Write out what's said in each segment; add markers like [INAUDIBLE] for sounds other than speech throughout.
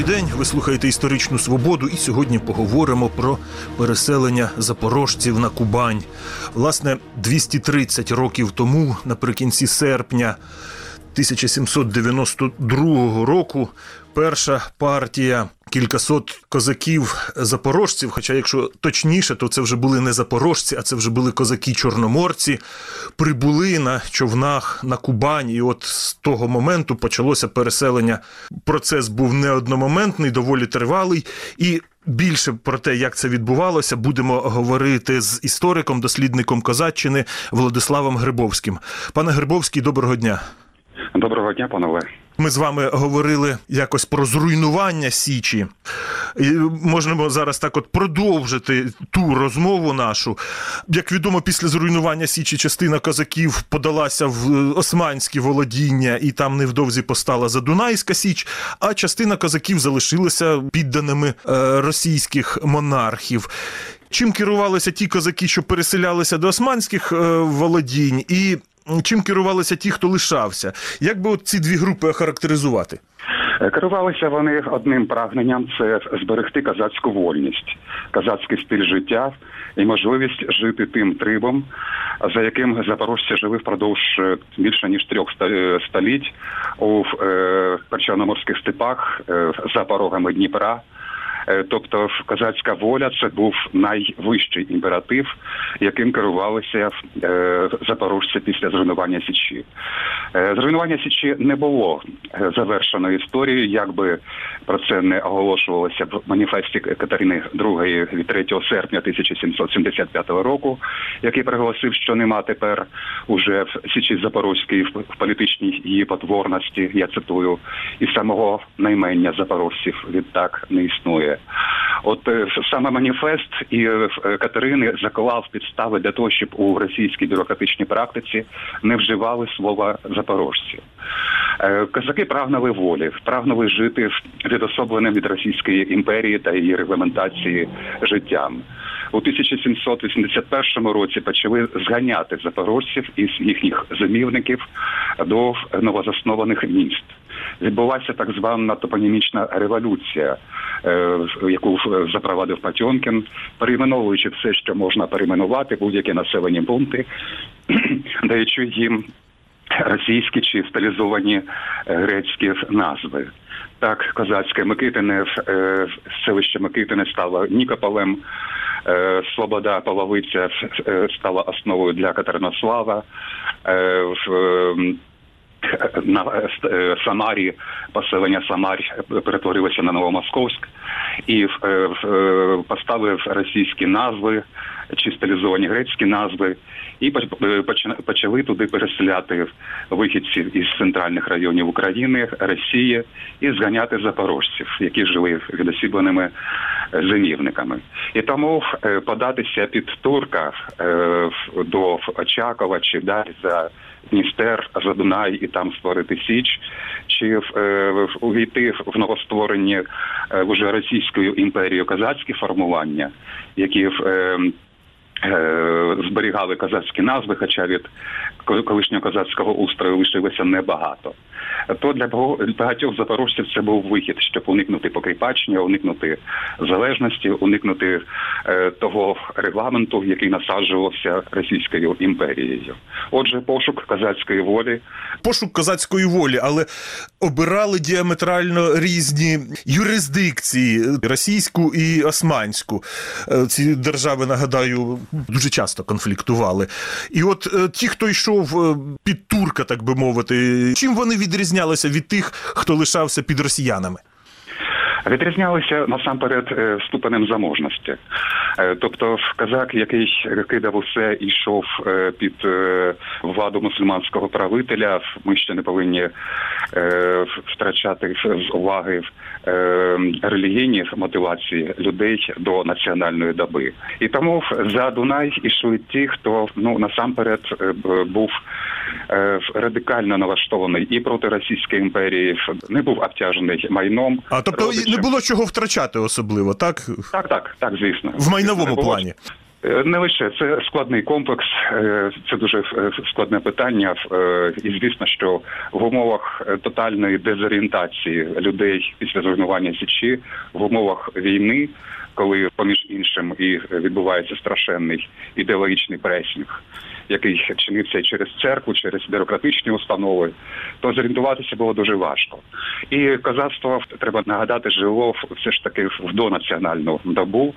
Добрий день. Ви слухаєте історичну свободу, і сьогодні поговоримо про переселення запорожців на Кубань. Власне, 230 років тому, наприкінці серпня 1792 року, перша партія кількасот козаків запорожців. Хоча, якщо точніше, то це вже були не запорожці, а це вже були козаки-чорноморці, прибули на човнах на Кубань. І от з того моменту почалося переселення. Процес був не одномоментний, доволі тривалий. І Більше про те, як це відбувалося, будемо говорити з істориком, дослідником козаччини Владиславом Грибовським. Пане Грибовський, доброго дня. Доброго дня, панове. Ми з вами говорили якось про зруйнування Січі. І Можемо зараз так от продовжити ту розмову нашу. Як відомо, після зруйнування Січі частина козаків подалася в османські володіння, і там невдовзі постала Задунайська Січ, а частина козаків залишилася підданими е, російських монархів. Чим керувалися ті козаки, що переселялися до османських е, володінь, і чим керувалися ті, хто лишався? Як би от ці дві групи охарактеризувати? Е, Керувалися вони одним прагненням це зберегти козацьку вольність, козацький стиль життя і можливість жити тим трибом, за яким запорожці жили впродовж е, більше ніж трьох е, століть у причорноморських степах за порогами Дніпра. Е, Тобто козацька воля це був найвищий імператив, яким керувалися е, запорожці після зруйнування Січі. Е, Зруйнування Січі не було завершеною історією, якби про це не оголошувалося в маніфесті Катерини II від 3 серпня 1775 року, який приголосив, що нема тепер уже в Січі Запорозькій в політичній її потворності, я цитую, і самого наймення запорожців відтак не існує. От е, саме маніфест і е, е, Катерини заклав підстави для того, щоб у російській бюрократичній практиці не вживали слова запорожці. Козаки прагнули волі, прагнули жити відособленим від Російської імперії та її регламентації життям. У 1781 році почали зганяти запорожців із їхніх зимівників до новозаснованих міст. Відбулася так звана топонімічна революція, е, яку запровадив Патьонкін, перейменовуючи все, що можна перейменувати, будь-які населені пункти, [CLEARS THROAT] даючи їм російські чи стилізовані е, грецькі назви. Так, козацьке Микитине, е, селище Микитине стало Нікополем, е, Слобода Половиця е, стала основою для Катеринослава. Е, в, е, на е, Самарі поселення Самарь перетворилося на Новомосковськ і е, е, поставив російські назви чи стилізовані грецькі назви, і поч- е, почали туди переселяти вихідців із центральних районів України, Росії і зганяти запорожців, які жили відосібленими е, зимівниками. І тому е, податися під турка е, до Очакова чи далі за Дністер, за Дунай і там створити Січ, чи в- е, увійти в новостворені е, вже російською імперією казацькі формування, які в е, зберігали козацькі назви, хоча від колишнього козацького устрою лишилося небагато. То для бага- багатьох запорожців це був вихід, щоб уникнути покріпачення, уникнути залежності, уникнути е, того регламенту, який насаджувався Російською імперією. Отже, пошук козацької волі Пошук козацької волі, але обирали діаметрально різні юрисдикції російську і османську. Е, Ці держави, нагадаю, дуже часто конфліктували. І от е, ті, хто йшов е, під турка, так би мовити, чим вони відрізнялися від тих, хто лишався під росіянами? Відрізнялися насамперед е, ступенем заможності. Е, Тобто казак, який кидав усе і йшов е, під владу мусульманського правителя, ми ще не повинні втрачати з уваги релігійні мотивації людей до національної доби. І тому за Дунай ішли ті, хто ну насамперед був радикально налаштований і проти Російської імперії, не був обтяжений майном. А тобто. Не було чого втрачати особливо, так? Так, так, так, звісно. В майновому було. плані. Е, Не лише це складний комплекс, е, це дуже е, складне питання. І звісно, що в умовах тотальної дезорієнтації людей після зруйнування січі, в умовах війни, коли поміж іншим і відбувається страшенний ідеологічний пресінг, який чинився через церкву, через бюрократичні установи, то зорієнтуватися було дуже важко. І козацтво треба нагадати жило все ж таки в донаціональну добу,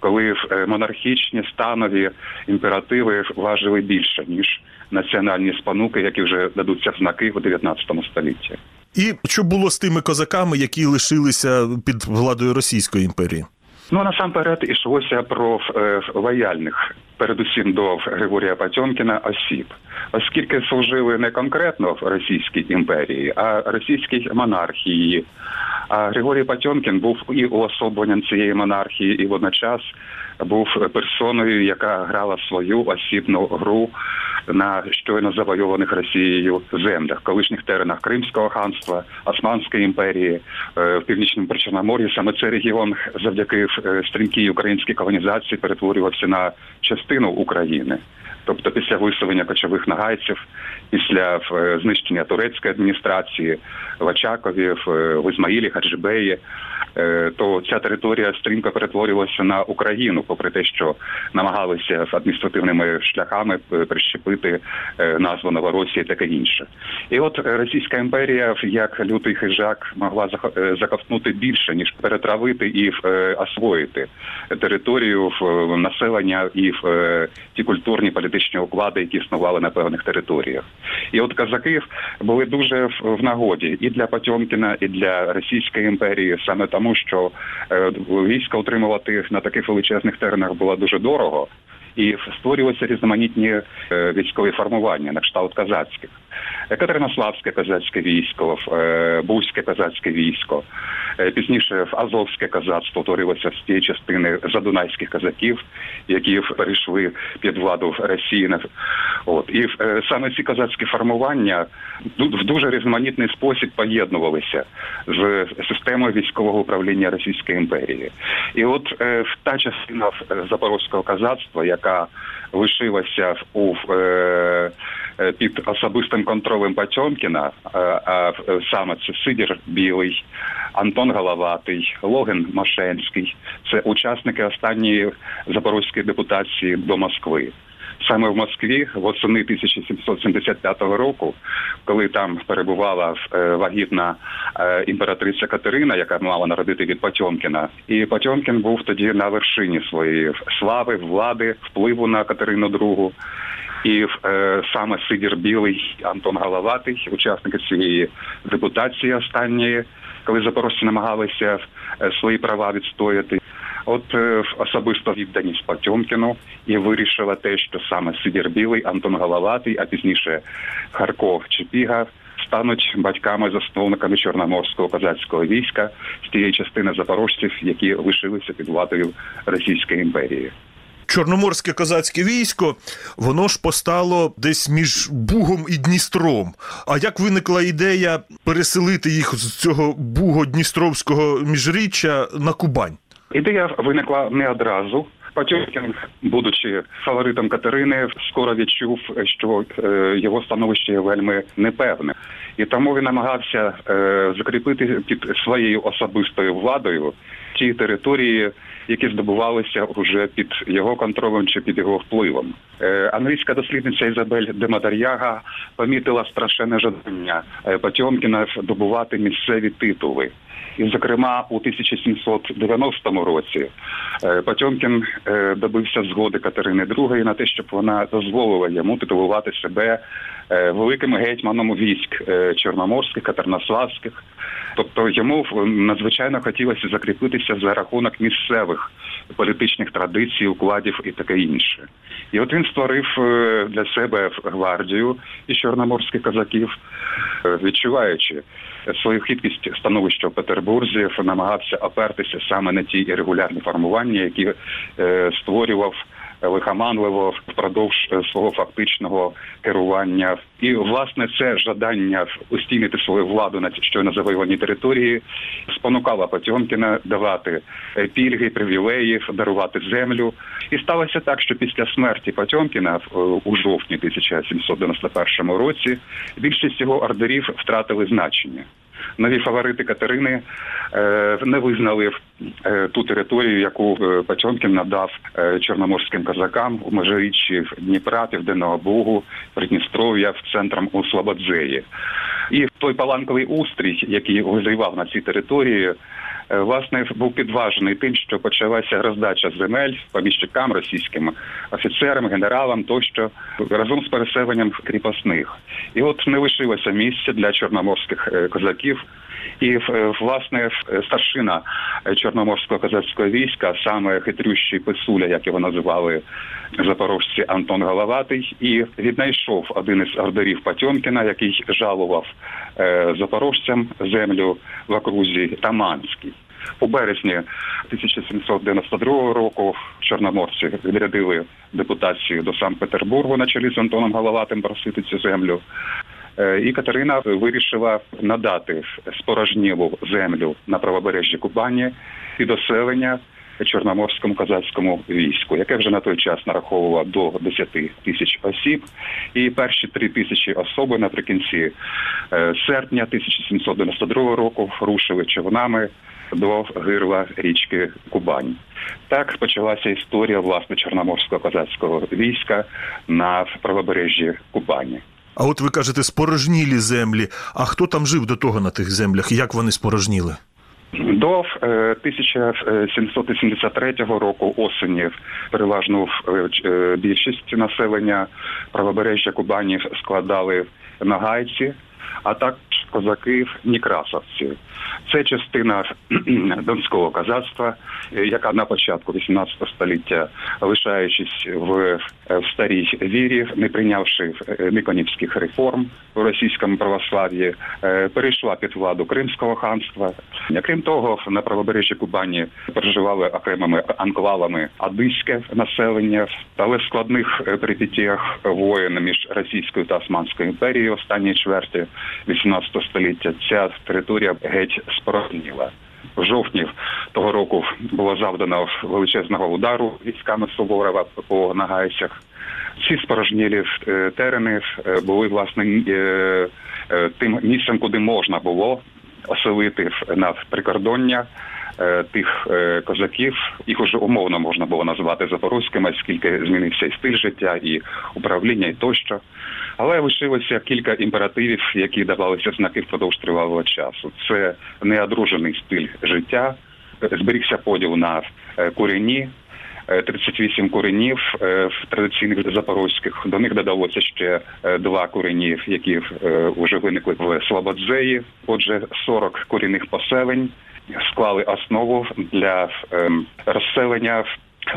коли е, монархічні станові імперативи важили більше ніж національні спонуки, які вже дадуться знаки у 19 столітті. І що було з тими козаками, які лишилися під владою Російської імперії? Ну насамперед йшлося про е, лояльних, передусім до Григорія Патьонкіна, осіб, оскільки служили не конкретно в Російській імперії, а російській монархії. А Григорій Патьонкін був і уособленням цієї монархії, і водночас був персоною, яка грала свою осібну гру на щойно завойованих Росією землях, колишніх теренах Кримського ханства, Османської імперії, е, в північному Причорномор'ї. Саме цей регіон завдяки е, стрімкій українській колонізації перетворювався на частину України. Тобто після виселення кочових нагайців, після е, знищення турецької адміністрації в Очакові, в, е, Ізмаїлі, Хаджибеї, е, то ця територія стрімко перетворювалася на Україну, попри те, що намагалися адміністративними шляхами прищепити назву Новоросії, таке інше. І от Російська імперія, як лютий хижак, могла заковтнути більше ніж перетравити і освоїти територію населення і ті культурні політичні уклади, які існували на певних територіях. І от казаки були дуже в нагоді і для Потьомкіна, і для Російської імперії, саме тому, що е, війська отримувати на таких величезних теренах було дуже дорого. І створювалися різноманітні е, військові формування на кшталт казацьких. Катеринославське козацьке військо, е, Бузьке козацьке військо. Е, Пізніше в Азовське козацтво утворилося з тієї частини задунайських козаків, які перейшли під владу Росії. От і е, саме ці козацькі формування в дуже різноманітний спосіб поєднувалися з системою військового управління Російської імперії. І от та частина запорозького козацтва, яка лишилася у під особистим контролем Батьомкіна, а е, саме це Сидір Білий, Антон Головатий, Логин Машенський, це учасники останньої запорозької депутації до Москви. Саме в Москві восени 1775 року, коли там перебувала е, вагітна е, імператриця Катерина, яка мала народити від Потьомкіна, і Потьомкін був тоді на вершині своєї слави, влади, впливу на Катерину II. І е, саме Сидір Білий, Антон Головатий, учасники цієї депутації останньої, коли запорожці намагалися е, свої права відстояти. От е, особисто відданість Потьомкіну і вирішила те, що саме Сидір Білий, Антон Головатий, а пізніше Харков Чепіга стануть батьками-засновниками Чорноморського козацького війська з тієї частини запорожців, які лишилися під владою Російської імперії. Чорноморське козацьке військо, воно ж постало десь між Бугом і Дністром. А як виникла ідея переселити їх з цього Буго-Дністровського міжріччя на Кубань? Ідея виникла не одразу. Потьомкін, будучи фаворитом Катерини, скоро відчув, що е, його становище вельми непевне, і тому він намагався е, закріпити під своєю особистою владою ті території, які здобувалися вже під його контролем чи під його впливом. Е, англійська дослідниця Ізабель Демадар'яга помітила страшенне жадання е, Потьомкіна добувати місцеві титули. І, зокрема, у 1790 році е, Потьомкін е, добився згоди Катерини II на те, щоб вона дозволила йому титулувати себе великим гетьманом військ е, чорноморських, катернославських. Тобто йому е, надзвичайно хотілося закріпитися за рахунок місцевих політичних традицій, укладів і таке інше. І от він створив е, для себе гвардію із чорноморських козаків, е, відчуваючи свою хиткість становища в Петербурзі, намагався опертися саме на ті регулярні формування, які е, створював лихоманливо впродовж е, свого фактичного керування. І власне це жадання устійнити свою владу на щойно завоюваній території спонукало Потьомкіна давати е, пільги, привілеї, дарувати землю. І сталося так, що після смерті Потьомкіна е, у жовтні 1791 році більшість його ордерів втратили значення. Нові фаворити Катерини е, не визнали е, ту територію, яку е, надав чорноморським козакам у межиріччі Дніпра, Південного Бугу, Придністров'я, в центром у Слободзеї. І той паланковий устрій, який визрівав на цій території, власне був підважений тим, що почалася роздача земель поміщикам, російським офіцерам, генералам тощо разом з переселенням кріпосних. І от не лишилося місця для чорноморських е, козаків. І е, власне е, старшина е, чорноморського козацького війська, саме хитрющий писуля, як його називали запорожці Антон Головатий, і віднайшов один із ордерів Потьомкіна, який жалував запорожцям землю в окрузі Таманській. У березні 1792 року чорноморці відрядили депутацію до Санкт-Петербургу на чолі з Антоном Головатим просити цю землю. Е, І Катерина вирішила надати спорожнілу землю на правобережжі Кубані під оселення чорноморському козацькому війську, яке вже на той час нараховувало до 10 тисяч осіб. І перші три тисячі особи наприкінці е, серпня 1792 року рушили човнами до гирла річки Кубань. Так почалася історія власне чорноморського козацького війська на правобережжі Кубані. А от ви кажете, спорожнілі землі. А хто там жив до того на тих землях? Як вони спорожніли? До е, 1783 року осені переважно е, е, більшість населення правобережжя Кубані складали нагайці, а також козаки некрасовці. Це частина [CLEARS THROAT] донського козацтва, е, яка на початку 18 століття, лишаючись в, е, в старій вірі, не прийнявши е, никонівських реформ у російському православ'ї, перейшла під владу Кримського ханства. Крім того, на правобережжі Кубані проживали окремими анклавами адиське населення, але в складних перипетіях воєн між Російською та Османською імперією останньої чверті 18 століття ця територія геть спорожніла. В жовтні того року було завдано величезного удару військами Суворова по нагайцях. Ці спорожнілі е, терени е, були власне е, тим місцем, куди можна було оселити на прикордоння тих е, козаків. Їх уже умовно можна було назвати запорозькими, оскільки змінився і стиль життя, і управління, і тощо. Але лишилося кілька імперативів, які давалися знаки впродовж тривалого часу. Це неодружений стиль життя, зберігся поділ на е. Е, 38 куренів е, в традиційних запорозьких. До них додалося ще е, два куренів, які е, вже виникли в Слободзеї. Отже, 40 корінних поселень склали основу для ем, розселення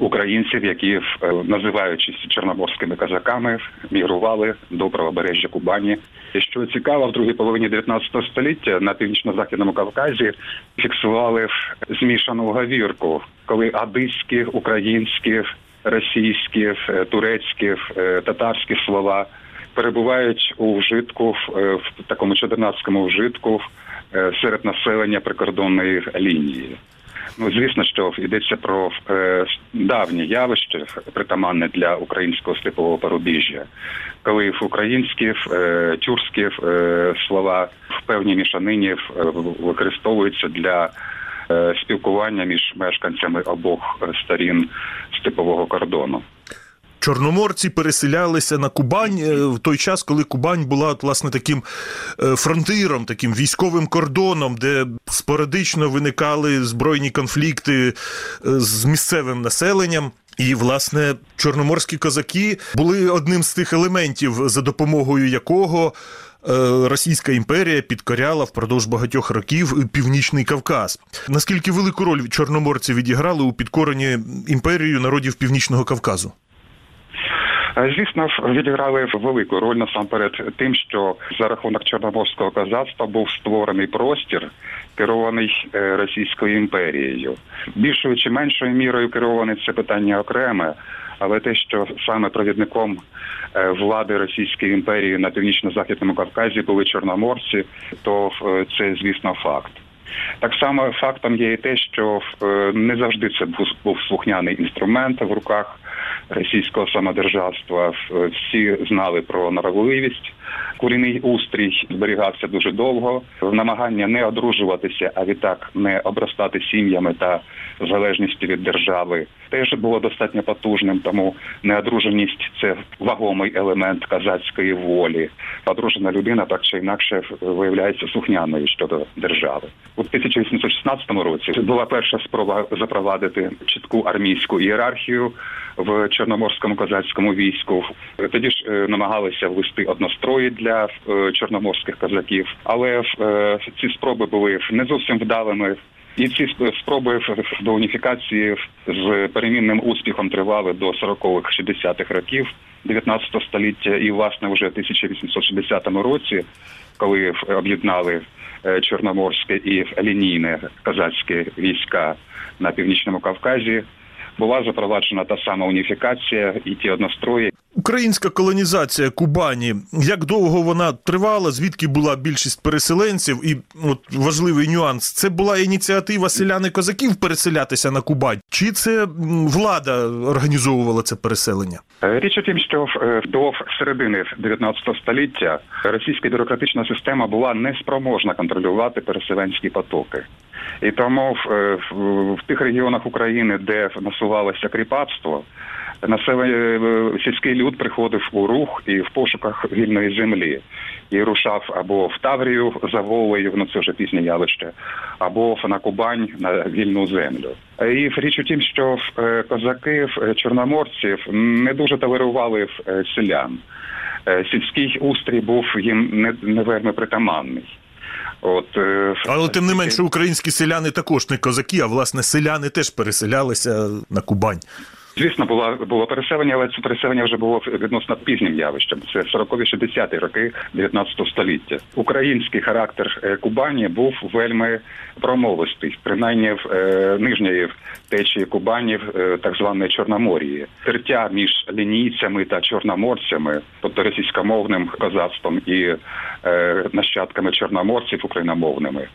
українців, які, е, називаючись чорноморськими козаками, мігрували до правобережжя Кубані. Що цікаво, в другій половині 19 століття на північно-західному Кавказі фіксували змішану говірку, коли адиські, українські, російські, е, турецькі, е, татарські слова перебувають у вжитку в, такому чотирнадцятому вжитку серед населення прикордонної лінії. Ну, звісно, що йдеться про е, давнє явище, притаманне для українського степового порубіжжя, коли в українські, е, тюркські е, слова в певній мішанині е, використовуються для е, спілкування між мешканцями обох е, сторін степового кордону. Чорноморці переселялися на Кубань е, в той час, коли Кубань була власне таким е, фронтиром, таким військовим кордоном, де спорадично виникали збройні конфлікти е, з місцевим населенням. І, власне, чорноморські козаки були одним з тих елементів, за допомогою якого Російська імперія підкоряла впродовж багатьох років Північний Кавказ. Наскільки велику роль чорноморці відіграли у підкоренні імперією народів Північного Кавказу? Звісно, відіграли велику роль насамперед тим, що за рахунок чорноморського козацтва був створений простір, керований е, Російською імперією. Більшою чи меншою мірою керований це питання окреме. Але те, що саме провідником е, влади Російської імперії на північно-західному Кавказі були чорноморці, то е, це, звісно, факт. Так само фактом є і те, що не завжди це був слухняний інструмент в руках російського самодержавства. Е, Всі знали про норовливість. Курінний устрій зберігався дуже довго. Намагання не одружуватися, а відтак не обростати сім'ями та залежністю від держави теж було достатньо потужним. Тому неодруженість це вагомий елемент казацької волі. Одружена людина так чи інакше виявляється слухняною щодо держави. У 1816 році була перша спроба запровадити чітку армійську ієрархію в чорноморському козацькому війську. Тоді ж е, намагалися ввести однострої для е, чорноморських козаків, але е, ці спроби були не зовсім вдалими. І ці спроби до уніфікації з перемінним успіхом тривали до 40-х, 60-х років 19 століття, і власне вже в 1860 році, коли об'єднали чорноморське і лінійне козацьке війська на північному Кавказі, була запроваджена та сама уніфікація і ті однострої, Українська колонізація Кубані. Як довго вона тривала? Звідки була більшість переселенців? І от важливий нюанс: це була ініціатива селян і козаків переселятися на Кубань, чи це влада організовувала це переселення? Е, Річ у тім, що е, до середини 19 століття російська бюрократична система була неспроможна контролювати переселенські потоки. І тому в, е, в, в тих регіонах України, де насувалося кріпацтво, населення е, сільський люд приходив у рух і в пошуках вільної землі. І рушав або в Таврію за Волею, ну це вже пізнє явище, або на Кубань на вільну землю. І річ у тім, що е, козаки е, чорноморців не дуже толерували е, селян. Е, Сільський устрій був їм не, не вельми притаманний. От е, Але тим не менше, українські селяни також не козаки, а власне селяни теж переселялися на Кубань. Звісно, було, було переселення, але це переселення вже було відносно пізнім явищем. Це 40-60-ті роки 19 століття. Український характер е, Кубані був вельми промовистий, принаймні в е, нижньої течії Кубані, е, так званої Чорноморії. Тертя між лінійцями та чорноморцями, тобто російськомовним козацтвом і е, нащадками чорноморців україномовними.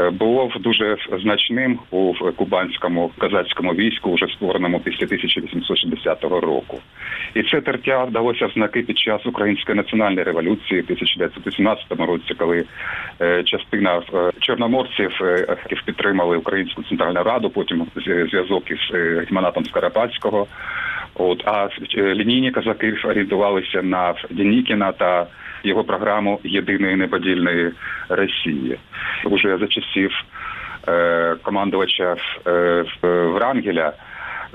е, Було дуже значним у кубанському козацькому війську, вже створеному після 1860 року. І це тертя вдалося знаки під час української національної революції в 1918 році, коли е, частина е, чорноморців е, підтримали Українську центральну раду, потім зв'язок із гетьманатом Скоропадського. От а лінійні козаки орієнтувалися на Денікіна та його програму єдиної неподільної Росії. Уже за часів е, командувача е, Врангеля,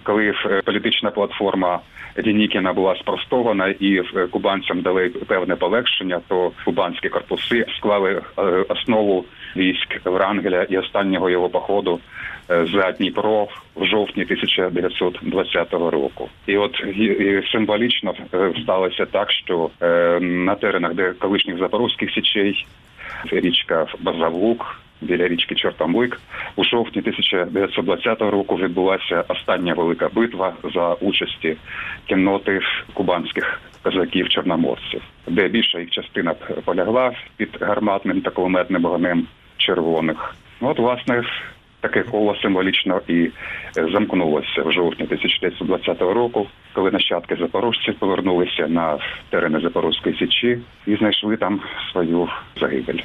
коли е, політична платформа Денікіна була спростована і е, кубанцям дали певне полегшення, то кубанські корпуси склали е, основу військ Врангеля і останнього його походу за Дніпро в жовтні 1920 року. І от і, символічно сталося так, що на теренах, де колишніх запорозьких січей, річка Базавлук, біля річки Чортомлик, у жовтні 1920 року відбулася остання велика битва за участі кінноти кубанських козаків чорноморців, де більша їх частина полягла під гарматним та кулеметним вогнем червоних. Ну, От, власне, таке коло символічно і е, замкнулося в жовтні 1920 року, коли нащадки запорожців повернулися на терени Запорозької січі і знайшли там свою загибель.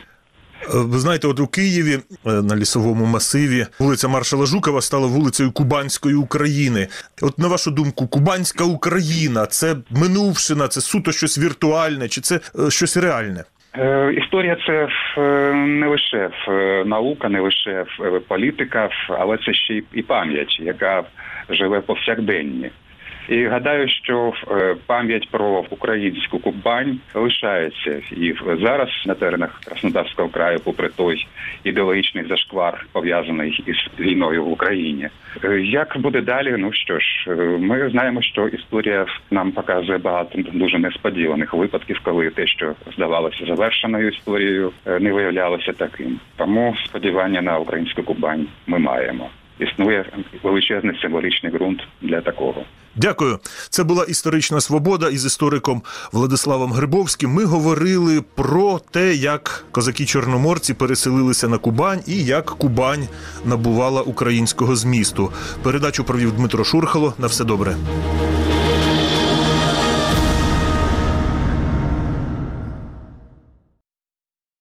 Ви знаєте, от у Києві е, на лісовому масиві вулиця Маршала Жукова стала вулицею Кубанської України. От на вашу думку, Кубанська Україна це минувшина, це суто щось віртуальне, чи це е, щось реальне? Е, Історія це не лише наука, не лише політика, але це ще і пам'ять, яка живе повсякденні. І гадаю, що е, пам'ять про українську Кубань лишається і зараз на теренах Краснодарського краю, попри той ідеологічний зашквар пов'язаний із війною в Україні. Е, Як буде далі? Ну що ж, е, ми знаємо, що історія нам показує багато дуже несподіваних випадків, коли те, що здавалося завершеною історією, не виявлялося таким. Тому сподівання на українську Кубань ми маємо. Існує величезний символічний ґрунт для такого. Дякую. Це була історична свобода із істориком Владиславом Грибовським. Ми говорили про те, як козаки-чорноморці переселилися на Кубань і як Кубань набувала українського змісту. Передачу провів Дмитро Шурхало. На все добре.